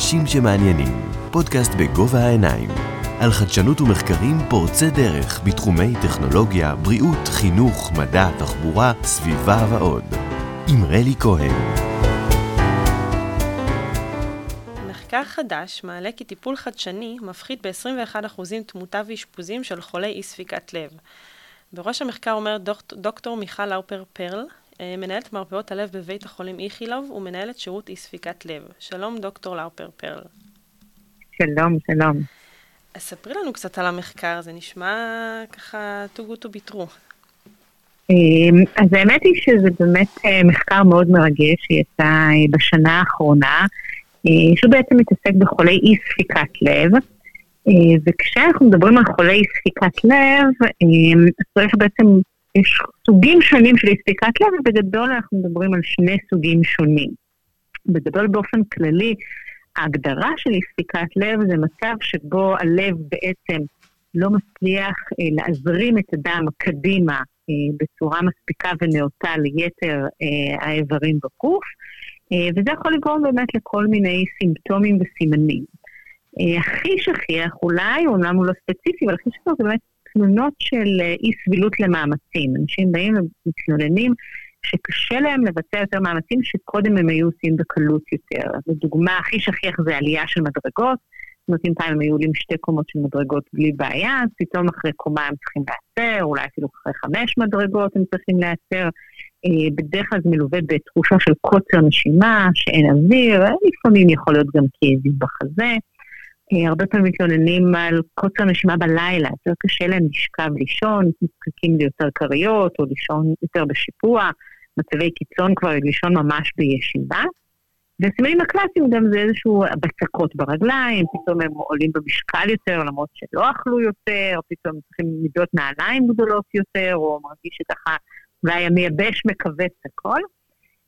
אנשים שמעניינים, פודקאסט בגובה העיניים, על חדשנות ומחקרים פורצי דרך בתחומי טכנולוגיה, בריאות, חינוך, מדע, תחבורה, סביבה ועוד. עם רלי כהן. מחקר חדש מעלה כי טיפול חדשני מפחית ב-21% תמותה ואשפוזים של חולי אי ספיקת לב. בראש המחקר אומר דוק, דוקטור מיכל לאופר פרל, מנהלת מרפאות הלב בבית החולים איכילוב ומנהלת שירות אי ספיקת לב. שלום דוקטור לאופר פרל. שלום, שלום. אז ספרי לנו קצת על המחקר, זה נשמע ככה too good to be true. אז האמת היא שזה באמת אה, מחקר מאוד מרגש שיצא אה, בשנה האחרונה, שהוא בעצם מתעסק בחולי אי ספיקת לב. וכשאנחנו מדברים על חולי ספיקת לב, צריך בעצם יש סוגים שונים של אי-ספיקת לב, ובגדול אנחנו מדברים על שני סוגים שונים. בגדול באופן כללי, ההגדרה של אי-ספיקת לב זה מצב שבו הלב בעצם לא מצליח אה, להזרים את הדם קדימה אה, בצורה מספיקה ונאותה ליתר אה, האיברים בגוף, אה, וזה יכול לגרום באמת לכל מיני סימפטומים וסימנים. אה, הכי שכיח אולי, אומנם הוא לא ספציפי, אבל הכי שכיח זה באמת תלונות של אה, אי סבילות למאמצים. אנשים באים ומתלוננים שקשה להם לבצע יותר מאמצים שקודם הם היו עושים בקלות יותר. אז הדוגמה הכי שכיח זה עלייה של מדרגות. זאת אומרת, אם פעם הם היו עולים שתי קומות של מדרגות בלי בעיה, אז פתאום אחרי קומה הם צריכים להיעצר, אולי אפילו אחרי חמש מדרגות הם צריכים להיעצר. אה, בדרך כלל זה מלווה בתחושה של קוצר נשימה, שאין אוויר, לפעמים יכול להיות גם כאבים בחזה. אה, הרבה פעמים מתלוננים על קוצר נשימה בלילה, יותר קשה להם לשכב לישון, נזקקים ליותר כריות או לישון יותר בשיפוע, מצבי קיצון כבר לישון ממש בישיבה. והסימנים הקלאסיים גם זה איזשהו בצקות ברגליים, פתאום הם עולים במשקל יותר למרות שלא אכלו יותר, או פתאום צריכים מידות נעליים גדולות יותר, או מרגיש שככה אולי המייבש מכווץ הכל.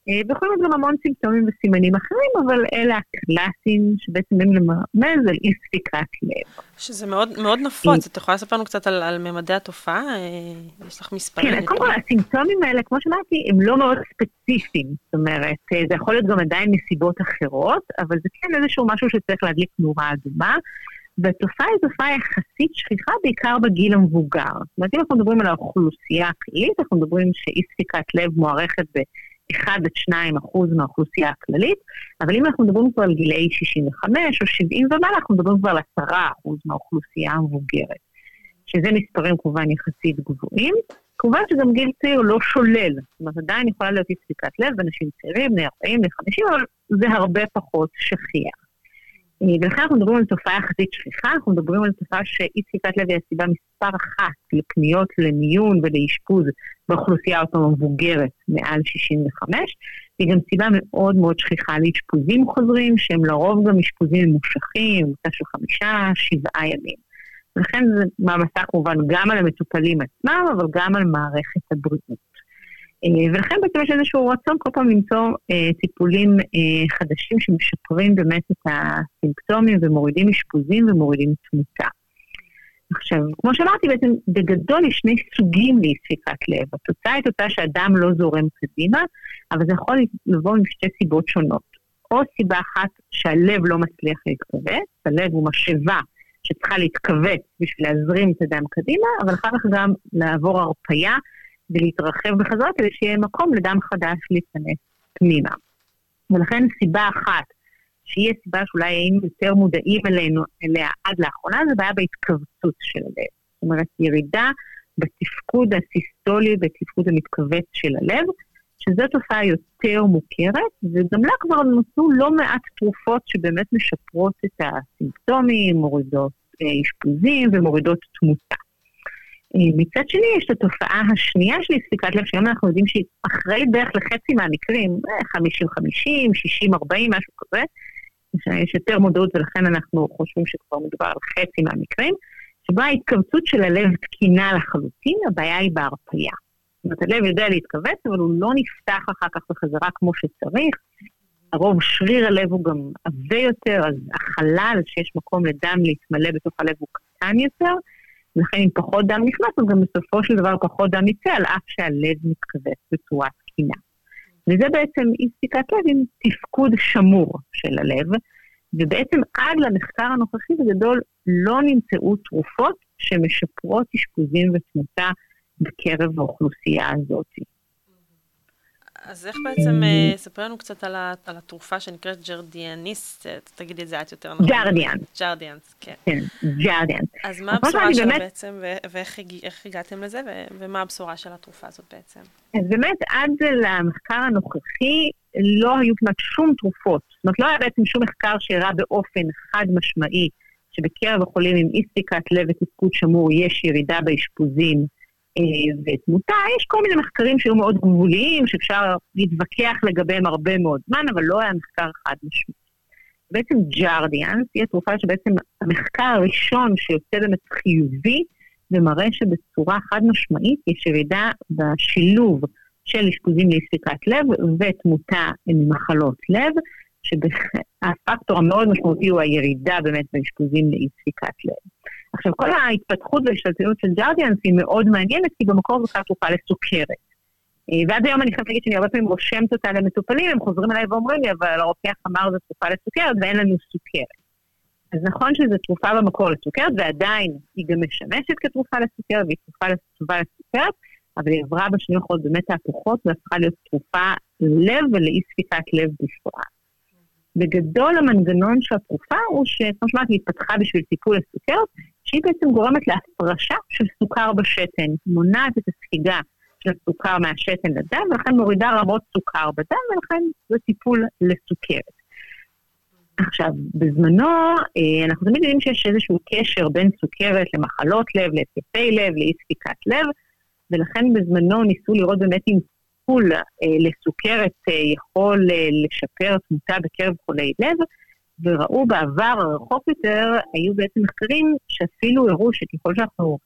אה, ויכולים להיות גם המון סימפטומים וסימנים אחרים, אבל אלה הקלאסיים שבעצם הם למרמז על אי ספיקת לב. שזה מאוד, מאוד נפוץ, את יכולה לספר לנו קצת על, על ממדי התופעה? אה, יש לך מספרים? כן, קודם כל הסימפטומים האלה, כמו שאמרתי, הם לא מאוד ספציפיים. זאת אומרת, אה, זה יכול להיות גם עדיין מסיבות אחרות, אבל זה כן איזשהו משהו שצריך להדליק נורה אדומה. והתופעה היא תופעה יחסית שכיחה בעיקר בגיל המבוגר. זאת אומרת, אם אנחנו מדברים על האוכלוסייה הכללית, אנחנו מדברים שאי ספיקת לב מוערכת ב... 1 עד 2 אחוז מהאוכלוסייה הכללית, אבל אם אנחנו מדברים כבר על גילאי 65 או 70 ומעלה, אנחנו מדברים כבר על 10 אחוז מהאוכלוסייה המבוגרת, שזה מספרים כמובן יחסית גבוהים. כמובן שגם גיל צעיר לא שולל, זאת אומרת עדיין יכולה להיות אי ספיקת לב באנשים צעירים, בני 40, בני 50, אבל זה הרבה פחות שכיח. אה, ולכן אנחנו מדברים על תופעה יחסית שכיחה, אנחנו מדברים על תופעה שאי ספיקת לב היא הסיבה מספר אחת לפניות למיון ולאשפוז באוכלוסייה אותה המבוגרת מעל 65, היא גם סיבה מאוד מאוד שכיחה לאשפוזים חוזרים, שהם לרוב גם אשפוזים ממושכים, ממוצע של חמישה, שבעה ימים. ולכן זה מעמסה כמובן גם על המטופלים עצמם, אבל גם על מערכת הבריאות. אה, ולכן בעצם יש איזשהו רצון כל פעם למצוא אה, טיפולים אה, חדשים שמשפרים באמת את הסימפטומים ומורידים אשפוזים ומורידים תמותה. עכשיו, כמו שאמרתי, בעצם בגדול יש שני סוגים לאי ספיקת לב. התוצאה היא תוצאה שהדם לא זורם קדימה, אבל זה יכול לבוא עם שתי סיבות שונות. או סיבה אחת שהלב לא מצליח להתכווץ, הלב הוא משאבה שצריכה להתכווץ בשביל להזרים את הדם קדימה, אבל אחר כך גם לעבור הרפייה ולהתרחב בחזרה כדי שיהיה מקום לדם חדש להיכנס פנימה. ולכן סיבה אחת, שהיא הסיבה שאולי היינו יותר מודעים אלינו, אליה עד לאחרונה, זה בעיה בהתכווצות של הלב. זאת אומרת, ירידה בתפקוד הסיסטולי, בתפקוד המתכווץ של הלב, שזו תופעה יותר מוכרת, וגם לה כבר נותנו לא מעט תרופות שבאמת משפרות את הסימפטומים, מורידות אה, אשפוזים ומורידות תמותה. אה, מצד שני, יש את התופעה השנייה של ספיקת לב, שהיום אנחנו יודעים שהיא אחראית בערך לחצי מהמקרים, 50-50, אה, 60-40, משהו כזה, שיש יותר מודעות ולכן אנחנו חושבים שכבר מדובר על חצי מהמקרים, שבה ההתכווצות של הלב תקינה לחלוטין, הבעיה היא בהרפאיה. זאת אומרת, הלב יודע להתכווץ, אבל הוא לא נפתח אחר כך בחזרה כמו שצריך. הרוב שריר הלב הוא גם עבה יותר, אז החלל שיש מקום לדם להתמלא בתוך הלב הוא קטן יותר, לכן אם פחות דם נכנס, אז גם בסופו של דבר פחות דם יצא, על אף שהלב מתכווץ בצורה תקינה. וזה בעצם אי ספיקת לב עם תפקוד שמור של הלב, ובעצם עד למחקר הנוכחי בגדול לא נמצאו תרופות שמשפרות אשפוזים ותמותה בקרב האוכלוסייה הזאת. אז איך בעצם, אה, ספר לנו קצת על, התרופה שנקראת ג'רדיאניסט, תגידי את זה את יותר נכון. ג'רדיאנס. ג'רדיאנס, כן. כן, ג'רדיאנס. אז מה הבשורה שלה בעצם, ואיך הגעתם לזה, ומה הבשורה של התרופה הזאת בעצם? אז באמת, עד למחקר הנוכחי לא היו כמעט שום תרופות. זאת אומרת, לא היה בעצם שום מחקר שהראה באופן חד משמעי שבקרב החולים עם אי ספיקת לב ותפקוד שמור יש ירידה באשפוזים. אה, ותמותה, יש כל מיני מחקרים שהיו מאוד גבוליים, שאפשר להתווכח לגביהם הרבה מאוד זמן, אבל לא היה מחקר חד משמעי. בעצם ג'רדיאנס היא התרופה שבעצם המחקר הראשון שיוצא באמת חיובי, ומראה שבצורה חד משמעית יש ירידה בשילוב של אשפוזים לאי ספיקת לב ותמותה ממחלות לב, שהפקטור המאוד משמעותי הוא הירידה באמת באשפוזים לאי ספיקת לב. עכשיו, כל ההתפתחות וההשתלטות של ג'רדיאנס היא מאוד מעניינת, כי במקור זו בכלל תרופה לסוכרת. אה, ועד היום אני חייבת להגיד שאני הרבה פעמים רושמת אותה למטופלים, הם חוזרים אליי ואומרים לי, אבל הרופח אמר זו תרופה לסוכרת ואין לנו סוכרת. אז נכון שזו תרופה במקור לסוכרת, ועדיין היא גם משמשת כתרופה לסוכרת, והיא תרופה טובה לסוכרת, אבל היא עברה בשנים האחרונות באמת תהפוכות, והפכה להיות תרופה לב ולאי ספיקת לב בפרט. בגדול המנגנון של התרופה הוא שכמו שאמרת, היא התפתחה בשביל טיפול לסוכרת, שהיא בעצם גורמת להפרשה של סוכר בשתן, מונעת את הספיגה של הסוכר מהשתן לדם, ולכן מורידה רמות סוכר בדם, ולכן זה טיפול לסוכרת. עכשיו, בזמנו, אה, אנחנו תמיד יודעים שיש איזשהו קשר בין סוכרת למחלות לב, להתקפי לב, לאי ספיקת לב, ולכן בזמנו ניסו לראות באמת אם טיפול אה, לסוכרת אה, יכול לשפר תמותה בקרב חולי לב, וראו בעבר הרחוק יותר, היו בעצם מחקרים שאפילו הראו שככל שאנחנו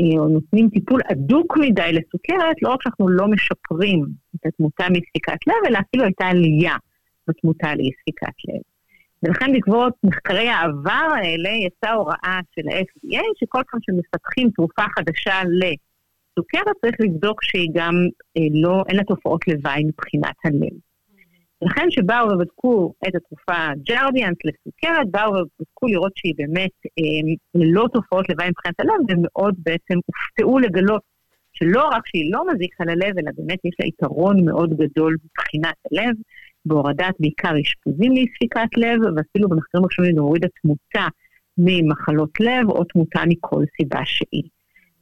אה, נותנים טיפול הדוק מדי לסוכרת, לא רק שאנחנו לא משפרים את התמותה מספיקת לב, אלא אפילו הייתה עלייה בתמותה לאי ספיקת לב. ולכן בעקבות מחקרי העבר האלה יצאה הוראה של ה-FDA, שכל פעם שמפתחים תרופה חדשה לסוכרת, צריך לבדוק שהיא גם אה, לא, אין לה תופעות לוואי מבחינת הלב. לכן שבאו ובדקו את התרופה ג'רדיאנס לסוכרת, באו ובדקו לראות שהיא באמת אה, ללא תופעות לוואי מבחינת הלב, ומאוד בעצם הופתעו לגלות שלא רק שהיא לא מזיקה ללב, אלא באמת יש לה יתרון מאוד גדול מבחינת הלב, בהורדת בעיקר אשפוזים לאי ספיקת לב, ואפילו במחקרים ראשונים להוריד התמותה ממחלות לב או תמותה מכל סיבה שהיא.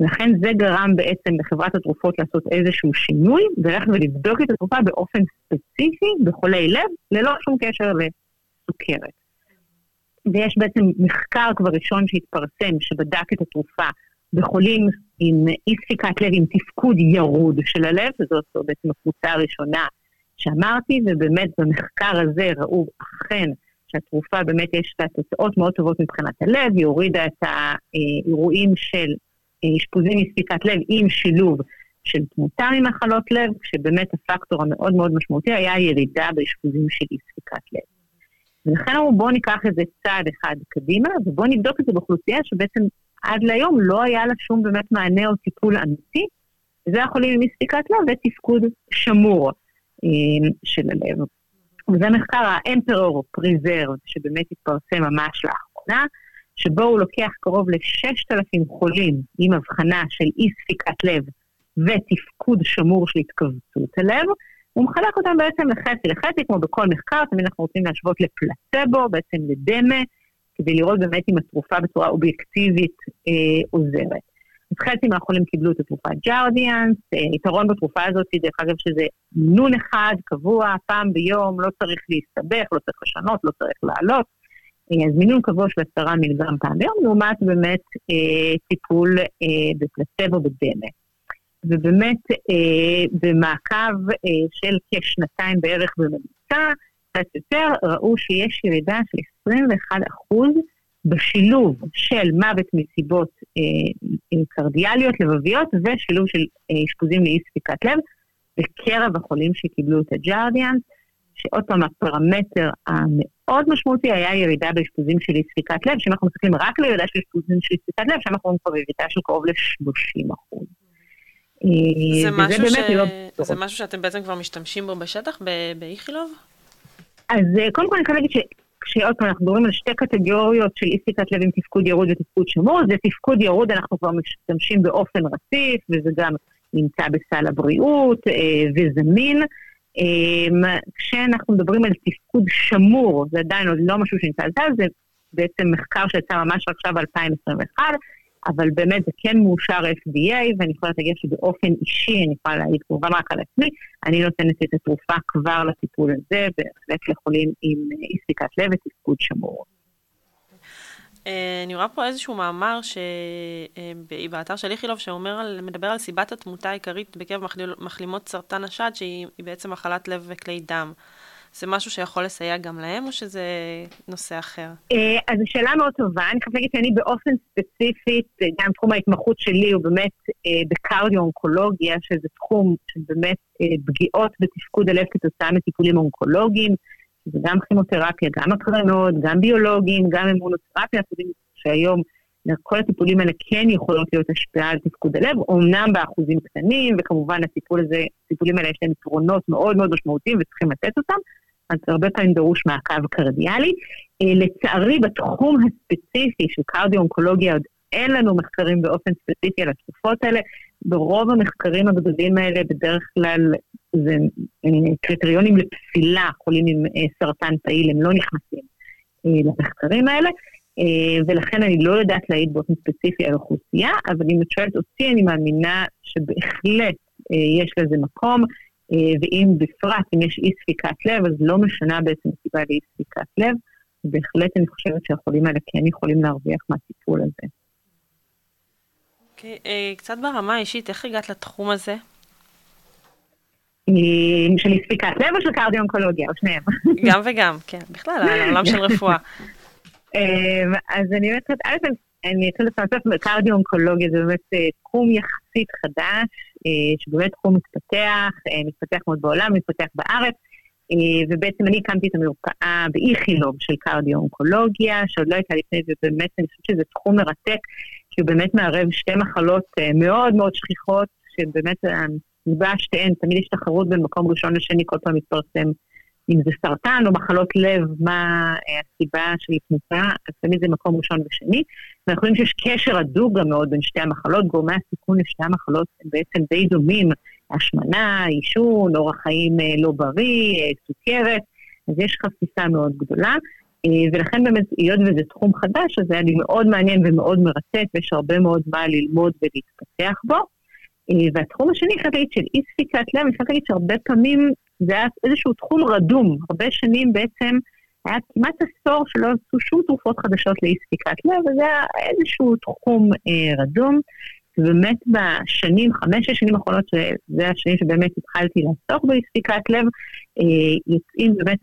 לכן זה גרם בעצם לחברת התרופות לעשות איזשהו שינוי, וללכת ולבדוק את התרופה באופן ספציפי בחולי לב, ללא שום קשר לסוכרת. ויש בעצם מחקר כבר ראשון שהתפרסם, שבדק את התרופה בחולים עם אי ספיקת לב, עם תפקוד ירוד של הלב, וזאת בעצם הקבוצה הראשונה שאמרתי, ובאמת במחקר הזה ראו אכן שהתרופה באמת יש לה תוצאות מאוד טובות מבחינת הלב, היא הורידה את האירועים של אשפוזים מספיקת לב עם שילוב של תמותה ממחלות לב, שבאמת הפקטור המאוד מאוד משמעותי היה ירידה באשפוזים של אי ספיקת לב. ולכן אמרו בואו ניקח את זה צעד אחד קדימה, ובואו נבדוק את זה באוכלוסייה שבעצם עד להיום לא היה לה שום באמת מענה או טיפול אמיתי, וזה החולים עם אי ספיקת לב ותפקוד שמור אה, של הלב. וזה מחקר ה-Emperor Preserve, שבאמת התפרסם ממש לאחרונה, שבו הוא לוקח קרוב ל-6,000 חולים עם הבחנה של אי ספיקת לב ותפקוד שמור של התכווצות הלב, הוא מחלק אותם בעצם לחצי לחצי, כמו בכל מחקר, תמיד אנחנו רוצים להשוות לפלצבו, בעצם לדמה, כדי לראות באמת אם התרופה בצורה אובייקטיבית אה, עוזרת. אז חצי מהחולים קיבלו את התרופה ג'רדיאנס, אה, יתרון בתרופה הזאת, דרך אגב, שזה נון אחד, קבוע, פעם ביום, לא צריך להסתבך, לא צריך לשנות, לא צריך לעלות. אה, אז מינון קבוע של עשרה מיליגרם פעם ביום, לעומת באמת אה, טיפול אה, בפלסבו בדמה. ובאמת אה, במעקב אה, של כשנתיים בערך בממוצע, קצת יותר, ראו שיש ירידה של 21 אחוז בשילוב של מוות מסיבות אה, אה, קרדיאליות, לבביות, ושילוב של אה, אשפוזים לאי ספיקת לב בקרב החולים שקיבלו את הג'רדיאנס. שעוד פעם, הפרמטר המאוד משמעותי היה ירידה באשפוזים של אי ספיקת לב, שאם אנחנו מסתכלים רק לירידה של אשפוזים של אי ספיקת לב, שם אנחנו רואים כבר ירידה של קרוב ל-30 אחוז. זה, אה, משהו, ש... לא... זה משהו שאתם בעצם כבר משתמשים בו בשטח, באיכילוב? אז אה, קודם כל אני חייבת להגיד כשעוד פעם אנחנו מדברים על שתי קטגוריות של אי ספיקת לב עם תפקוד ירוד ותפקוד שמור, זה תפקוד ירוד אנחנו כבר משתמשים באופן רציף, וזה גם נמצא בסל הבריאות אה, וזמין. אה, כשאנחנו מדברים על תפקוד שמור, זה עדיין עוד לא משהו סל, זה בעצם מחקר שיצא ממש עכשיו ב-2021, אבל באמת זה כן מאושר FDA, ואני יכולה להגיד שבאופן אישי, אני יכולה להעיד כמובן רק על עצמי, אני נותנת את התרופה כבר לטיפול הזה, בהחלט לחולים עם אי ספיקת לב ותפקוד שמור. אה, אני רואה פה איזשהו מאמר שבאתר של איכילוב שמדבר על סיבת התמותה העיקרית בקרב מחלימות סרטן השד, שהיא בעצם מחלת לב וכלי דם. זה משהו שיכול לסייע גם להם, או שזה נושא אחר? אה, אז זו שאלה מאוד טובה. אני חייבת להגיד שאני באופן ספציפית, אה, גם תחום ההתמחות שלי הוא באמת אה, בקרדיו-אונקולוגיה, שזה תחום של באמת פגיעות בתפקוד הלב כתוצאה מטיפולים אונקולוגיים, שזה גם כימותרפיה, גם הקרנות, גם ביולוגים, גם אמונותרפיה, אנחנו יודעים שהיום כל הטיפולים האלה כן יכולות להיות השפעה על תפקוד הלב, אמנם באחוזים קטנים, וכמובן הטיפול הזה, הטיפולים האלה יש להם יתרונות מאוד מאוד משמעותיים וצריכים לתת אותם, אז הרבה פעמים דרוש מעקב קרדיאלי. אה, לצערי, בתחום הספציפי של קרדיו-אונקולוגיה עוד אין לנו מחקרים באופן ספציפי על התרופות האלה. ברוב המחקרים הגדולים האלה בדרך כלל זה אה, קריטריונים לפסילה, חולים עם אה, סרטן פעיל, הם לא נכנסים למחקרים האלה. ולכן אני לא יודעת להעיד באופן ספציפי על אוכלוסייה, אבל אם את שואלת אותי, אני מאמינה שבהחלט יש לזה מקום. אה, ואם בפרט, אם יש אי ספיקת לב, אז לא משנה בעצם הסיבה לאי ספיקת לב. בהחלט אני חושבת שהחולים האלה כן יכולים להרוויח מהטיפול הזה. אוקיי, אה, קצת ברמה האישית, איך הגעת לתחום הזה? אה, של אי ספיקת לב או של קרדיו-אונקולוגיה, או שניהם? גם וגם, כן, בכלל, העולם של רפואה. אז אני אומרת, א', אני אתחיל לספר בקרדיו-אונקולוגיה, זה באמת תחום יחסית חדש, אה, שבאמת תחום מתפתח, אה, מתפתח מאוד בעולם, מתפתח בארץ, אה, ובעצם אני הקמתי את המרפאה באיכילוב של קרדיו-אונקולוגיה, שעוד לא הייתה לפני, ובאמת אני חושבת שזה תחום מרתק, כי הוא באמת מערב שתי מחלות מאוד מאוד שכיחות, שבאמת הסיבה שתיהן, תמיד יש תחרות בין מקום ראשון לשני, כל פעם מתפרסם אם זה סרטן או מחלות לב, מה הסיבה של תמותה, אז תמיד זה מקום ראשון ושני. ואנחנו רואים שיש קשר הדוק גם מאוד בין שתי המחלות, גורמי הסיכון לשתי המחלות הם בעצם די דומים, השמנה, עישון, אורח חיים אה, לא בריא, אה, סוכרת, אז יש חפיסה מאוד גדולה. אה, ולכן באמת, היות וזה תחום חדש, אז זה היה לי מאוד מעניין ומאוד מרתק, ויש הרבה מאוד מה ללמוד ולהתפתח בו. והתחום השני, אפשר להגיד, של אי ספיקת לב, אפשר להגיד שהרבה פעמים זה היה איזשהו תחום רדום. הרבה שנים בעצם היה כמעט עשור שלא עשו שום תרופות חדשות לאי ספיקת לב, וזה היה איזשהו תחום אה, רדום. ובאמת בשנים, חמש-שש שנים האחרונות, שזה השנים שבאמת התחלתי לעסוק באי ספיקת לב, אה, יוצאים באמת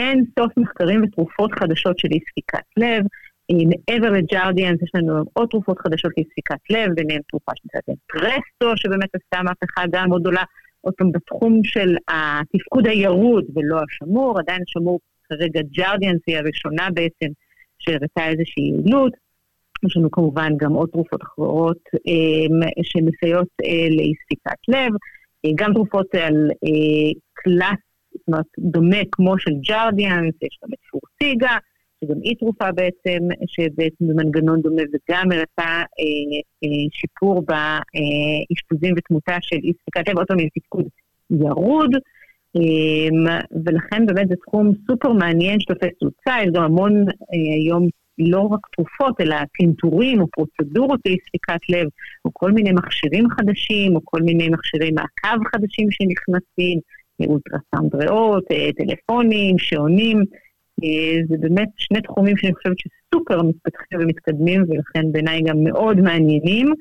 אין סוף מחקרים ותרופות חדשות של אי ספיקת לב. אה, מעבר לג'רדיאנס יש לנו עוד תרופות חדשות לאי ספיקת לב, ביניהן תרופה שנקראת פרסטו, שבאמת עשתה מהפכה גם מאוד גדולה, עוד פעם בתחום של התפקוד הירוד ולא השמור, עדיין השמור כרגע ג'רדיאנס היא הראשונה בעצם שהראתה איזושהי יעילות. יש לנו כמובן גם עוד תרופות אחרות אה, שמסייעות אה, לאי ספיקת לב, אה, גם תרופות על אה, קלאס, זאת אומרת, דומה כמו של ג'רדיאנס, יש גם את פורסיגה, שגם היא תרופה בעצם, שבעצם במנגנון דומה וגם הראתה אה, אה, שיפור באשפוזים ותמותה של אי ספיקת לב, עוד פעם עם תפקוד ירוד. אמ, ולכן באמת זה תחום סופר מעניין שתופס תוצאה, יש גם המון אה, היום לא רק תרופות, אלא קינטורים או פרוצדורות לאי-ספיקת לב, או כל מיני מכשירים חדשים, או כל מיני מכשירי מעקב חדשים שנכנסים, אולטרסאונד ריאות, אה, טלפונים, שעונים. אה, זה באמת שני תחומים שאני חושבת שסופר מתפתחים ומתקדמים, ולכן בעיניי גם מאוד מעניינים.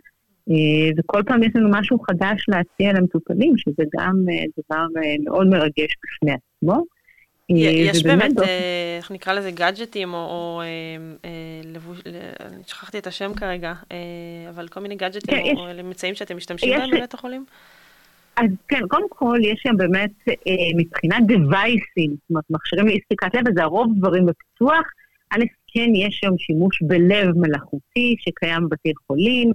אה, וכל פעם יש לנו משהו חדש להציע למטופלים, שזה גם דבר מאוד מרגש בפני עצמו. יש באמת, איך נקרא לזה, גאדג'טים, או, לבוש, אני שכחתי את השם כרגע, אבל כל מיני גאדג'טים כן, או אמצעים שאתם משתמשים בהם בבית החולים? אז כן, קודם כל, יש שם באמת, מבחינת דווייסים, זאת אומרת, מכשירים לאי-ספיקת לב, זה הרוב דברים בפיתוח. א', כן, יש שם שימוש בלב מלאכותי שקיים בבתי חולים,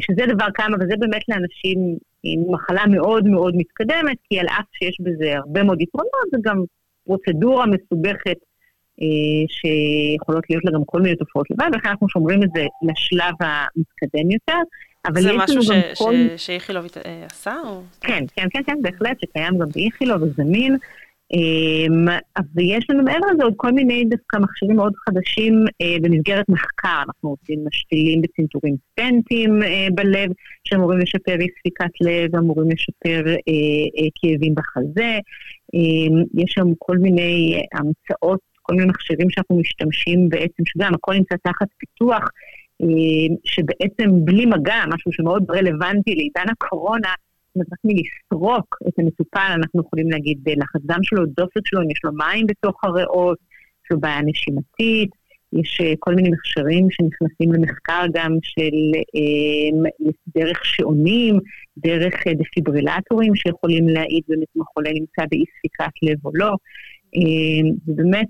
שזה דבר כמה, וזה באמת לאנשים עם מחלה מאוד מאוד מתקדמת, כי על אף שיש בזה הרבה מאוד יתרונות, זה גם פרוצדורה מסובכת שיכולות להיות לה גם כל מיני תופעות לבד, ולכן אנחנו שומרים את זה לשלב המתקדם יותר. אבל זה משהו ש... כל... ש... שאיכילוב עשה? או... כן, כן, כן, כן, בהחלט, שקיים גם באיכילוב וזמין. ויש לנו מעבר לזה עוד כל מיני דווקא מכשירים מאוד חדשים אה, במסגרת מחקר. אנחנו עושים משתילים בצנתורים סטנטים אה, בלב, שאמורים לשפר אי ספיקת לב, אמורים לשפר אה, כאבים בחזה. יש שם כל מיני המצאות, כל מיני מכשירים שאנחנו משתמשים בעצם, שגם הכל נמצא תחת פיתוח, שבעצם בלי מגע, משהו שמאוד רלוונטי לעידן הקורונה, רק מלסרוק את המטופל, אנחנו יכולים להגיד לחץ דם שלו, דופק שלו, אם יש לו מים בתוך הריאות, יש לו בעיה נשימתית, יש אה, כל מיני מכשירים שנכנסים למחקר גם של אה, דרך שעונים, דרך אה, דפיברילטורים שיכולים להעיד באמת אם החולה נמצא באי ספיקת לב או לא. זה באמת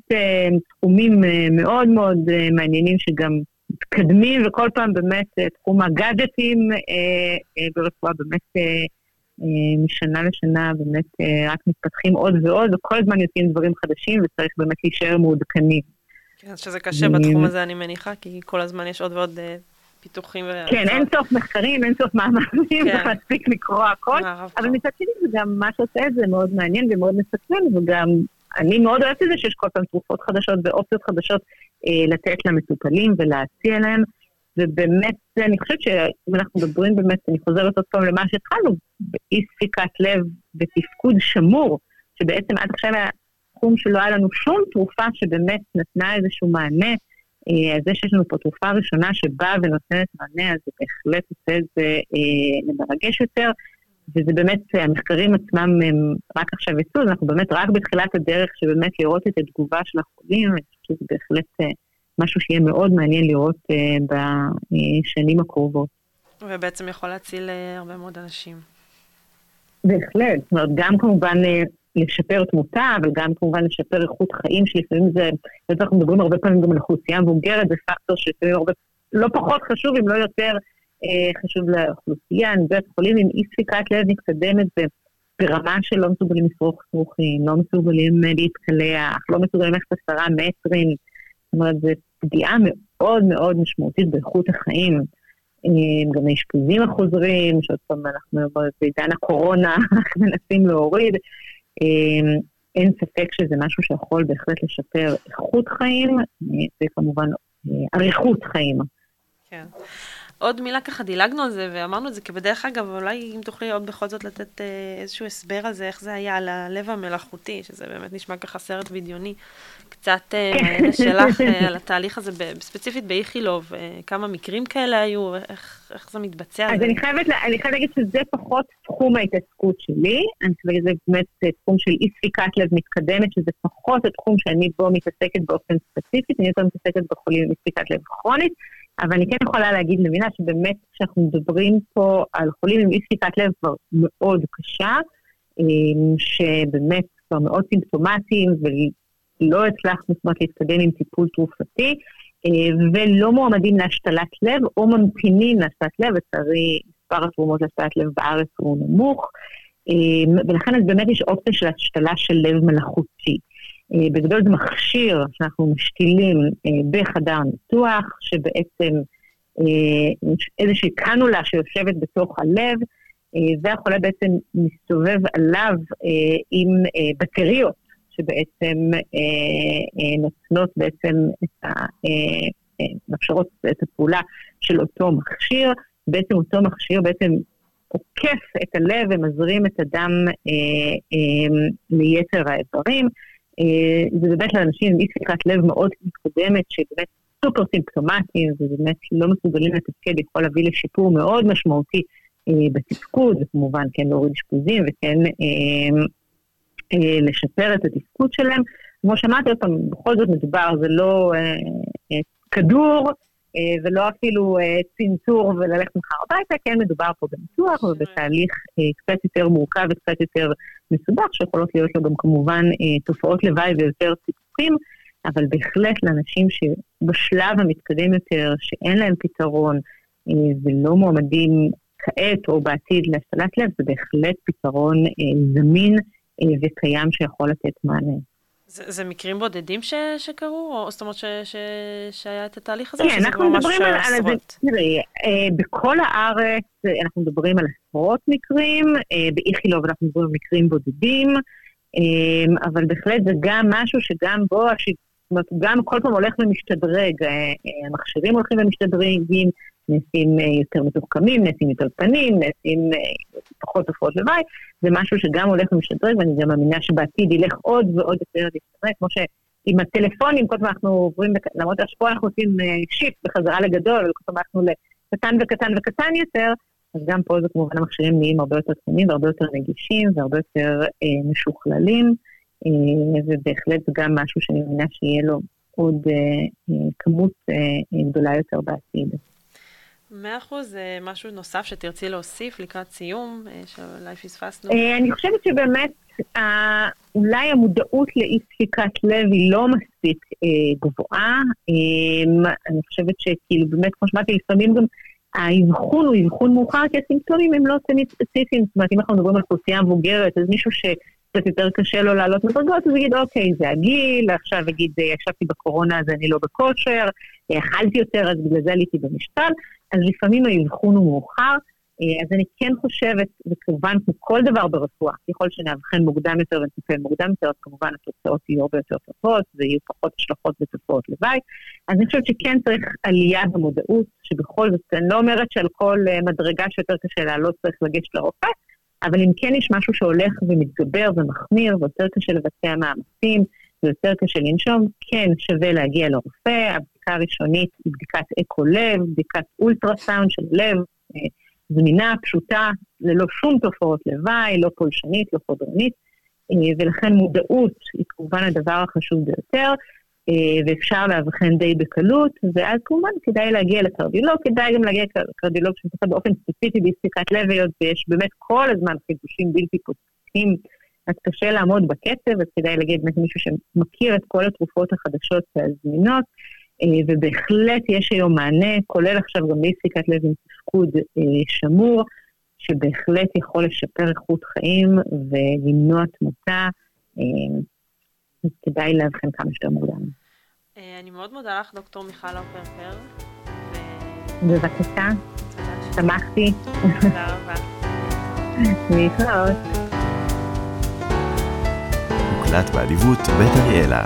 תחומים מאוד מאוד מעניינים שגם מתקדמים, וכל פעם באמת תחום הגאדג'טים ברפואה באמת אה, משנה לשנה באמת אה, רק מתפתחים עוד ועוד, וכל הזמן יוצאים דברים חדשים וצריך באמת להישאר מעודכנים. כן, שזה קשה בתחום הזה אני מניחה, כי כל הזמן יש עוד ועוד אה, פיתוחים. כן, אין סוף מחקרים, אין סוף מאמצים, כן. צריך להספיק לקרוא הכל, אבל מצד שני זה גם מה שעושה את זה מאוד מעניין ומאוד מסקרן, וגם אני מאוד אוהבת את זה שיש כל פעם תרופות חדשות ואופציות חדשות לתת למטופלים ולהציע להם. ובאמת, אני חושבת שאם אנחנו מדברים באמת, אני חוזרת עוד פעם למה שהתחלנו, באי ספיקת לב ותפקוד שמור, שבעצם עד עכשיו היה תחום שלא היה לנו שום תרופה שבאמת נתנה איזשהו מענה. אה, זה שיש לנו פה תרופה ראשונה שבאה ונותנת מענה, אז זה בהחלט עושה את זה אה, מרגש יותר. וזה באמת, המחקרים עצמם הם רק עכשיו יצאו, אנחנו באמת רק בתחילת הדרך שבאמת לראות את התגובה של החולים, אני חושבת שזה בהחלט אה, משהו שיהיה מאוד מעניין לראות uh, בשנים הקרובות. ובעצם יכול להציל הרבה מאוד אנשים. בהחלט, זאת אומרת, גם כמובן לשפר תמותה, אבל גם כמובן לשפר איכות חיים, שלפעמים זה, אנחנו מדברים הרבה פעמים גם על אוכלוסייה מבוגרת, זה פקטור שלפעמים הרבה, לא פחות חשוב, אם לא יותר חשוב לאוכלוסייה. בית חולים עם אי ספיקת לב מתקדמת ברמה שלא מסוגלים לשרוך שרוכים, לא מסוגלים להתקלח, לא מסוגלים ללכת עשרה מטרים. זאת אומרת, זה פגיעה מאוד מאוד משמעותית באיכות החיים. אה, גם האשפוזים החוזרים, שעוד פעם אנחנו בעידן הקורונה מנסים להוריד. אה, אין ספק שזה משהו שיכול בהחלט לשפר איכות חיים, אה, וכמובן אריכות חיים. כן. עוד מילה ככה, דילגנו על זה ואמרנו את זה כבדרך אגב, אולי אם תוכלי עוד בכל זאת לתת איזשהו הסבר על זה, איך זה היה על הלב המלאכותי, שזה באמת נשמע ככה סרט בדיוני. קצת אה, שלך אה, על התהליך הזה, ספציפית באיכילוב, אה, כמה מקרים כאלה היו, איך, איך זה מתבצע? אז אני חייבת, אני חייבת להגיד שזה פחות תחום ההתעסקות שלי, אני חושבת שזה באמת תחום של אי ספיקת לב מתקדמת, שזה פחות התחום שאני בו מתעסקת באופן ספציפי, אני יותר מתעסקת בחולים עם אי ספיקת לב כרונית, אבל אני כן יכולה להגיד למדינה שבאמת כשאנחנו מדברים פה על חולים עם אי ספיקת לב כבר מאוד קשה, שבאמת כבר מאוד סימפטומטיים, לא הצלחנו זאת אומרת להתקדם עם טיפול תרופתי, אה, ולא מועמדים להשתלת לב או ממתינים להשתלת לב, לצערי מספר התרומות להשתלת לב בארץ הוא נמוך, אה, ולכן אז באמת יש אופציה של השתלה של לב מלאכותי. אה, בגדול זה מכשיר שאנחנו משתילים בחדר ניתוח, שבעצם איזושהי קנולה שיושבת בתוך הלב, והחולה בעצם מסתובב עליו עם בטריות שבעצם אה, אה, נותנות בעצם את ה... אה, אה, מאפשרות את הפעולה של אותו מכשיר. בעצם אותו מכשיר בעצם עוקף את הלב ומזרים את הדם אה, אה, ליתר האיברים. אה, זה באמת לאנשים עם אי ספיקת לב מאוד מתקדמת, שבאמת סופר סימפטומטיים ובאמת לא מסוגלים לתפקד, יכול להביא לשיפור מאוד משמעותי אה, בתפקוד, וכמובן כן להוריד אשפוזים וכן אה, לשפר את התפקוד שלהם. כמו שאמרתי עוד פעם, בכל זאת מדובר, זה לא כדור ולא אפילו צנתור וללכת מחר הביתה, כן מדובר פה בניתוח ובתהליך קצת יותר מורכב וקצת יותר מסובך, שיכולות להיות לו גם כמובן אה, תופעות לוואי ויותר סיפוקים, אבל בהחלט לאנשים שבשלב המתקדם יותר, שאין להם פתרון אה, ולא מועמדים כעת או בעתיד להשתלת לב, זה בהחלט פתרון אה, זמין. אה, וקיים שיכול לתת מענה. זה, זה מקרים בודדים ש, שקרו, או זאת אומרת ש, ש, שהיה את התהליך הזה? כן, אנחנו מדברים על, על זה, תראי, אה, בכל הארץ אנחנו מדברים על עשרות מקרים, אה, באיכילוב אנחנו מדברים על מקרים בודדים, אה, אבל בהחלט זה גם משהו שגם בו, זאת אומרת, גם כל פעם הולך ומשתדרג, אה, אה, המכשירים הולכים ומשתדרגים, נעשים אה, יותר מתוחכמים, נעשים יותר קטנים, נעשים אה, פחות תופעות לוואי, זה משהו שגם הולך ומשדרג, ואני גם מאמינה שבעתיד ילך עוד ועוד יותר להשתדרג, כמו שעם הטלפונים, כל פעם אנחנו עוברים, למרות שפה אנחנו עושים אה, בחזרה לגדול, וכל פעם אנחנו לקטן וקטן וקטן יותר, אז גם פה זה כמובן המכשירים נהיים הרבה יותר קטנים והרבה יותר נגישים והרבה יותר אה, משוכללים, אה, ובהחלט גם משהו שאני מאמינה שיהיה לו עוד אה, כמות אה, גדולה יותר בעתיד. מאה אחוז, אה, משהו נוסף שתרצי להוסיף לקראת סיום, אה, שאולי פספסנו? אה, אני חושבת שבאמת אולי המודעות לאי ספיקת לב היא לא מספיק גבוהה. אני חושבת שכאילו באמת, כמו שאמרתי, לפעמים גם האבחון הוא אבחון מאוחר, כי הסימפטומים הם לא תמיד ספציפיים. זאת אומרת, אם אנחנו מדברים על אוכלוסייה מבוגרת, אז מישהו שקצת יותר קשה לו לעלות מדרגות, אז הוא יגיד, אוקיי, זה הגיל, עכשיו יגיד, ישבתי בקורונה אז אני לא בכושר, אכלתי יותר, אז בגלל זה עליתי במשקל. אז לפעמים האבחון הוא מאוחר. אה, אז אני כן חושבת, וכמובן כמו כל דבר ברפואה, ככל שנאבחן מוקדם יותר ונטפל מוקדם יותר, אז כמובן התוצאות יהיו הרבה יותר טובות ויהיו פחות השלכות ותופעות לוואי. אז אני חושבת שכן צריך עלייה במודעות, שבכל זאת, אני לא אומרת שעל כל אה, מדרגה שיותר קשה לעלות צריך לגשת לרופא, אבל אם כן יש משהו שהולך ומתגבר ומחמיר ויותר קשה לבצע מאמצים ויותר קשה לנשום, כן שווה להגיע לרופא, הבדיקה הראשונית היא בדיקת אקו-לב, בדיקת אולטרסאונד של לב, אה, זמינה, פשוטה, ללא שום תופעות לוואי, לא פולשנית, לא חודרנית, אה, ולכן מודעות היא כמובן הדבר החשוב ביותר, אה, ואפשר לאבחן די בקלות, ואז כמובן כדאי להגיע לקרדיולוג, כדאי גם להגיע לקרדיולוג שמתעסק באופן ספציפי באספיקת לב, היות ויש באמת כל הזמן חידושים בלתי פוסקים, אז קשה לעמוד בקצב, אז כדאי להגיד באמת מישהו שמכיר את כל התרופות החדשות והזמינות. אה, ובהחלט יש היום מענה, כולל עכשיו גם באי-ספיקת לב עם תפקוד אה, שמור, שבהחלט יכול לשפר איכות חיים ולמנוע תמותה, אה, כדאי לאבחן כמה שיותר מוקדם. אני מאוד מודה לך, דוקטור מיכל אופרפר. בבקשה, שמחתי. תודה רבה. להתראות. הוקלט באדיבות בית אריאלה.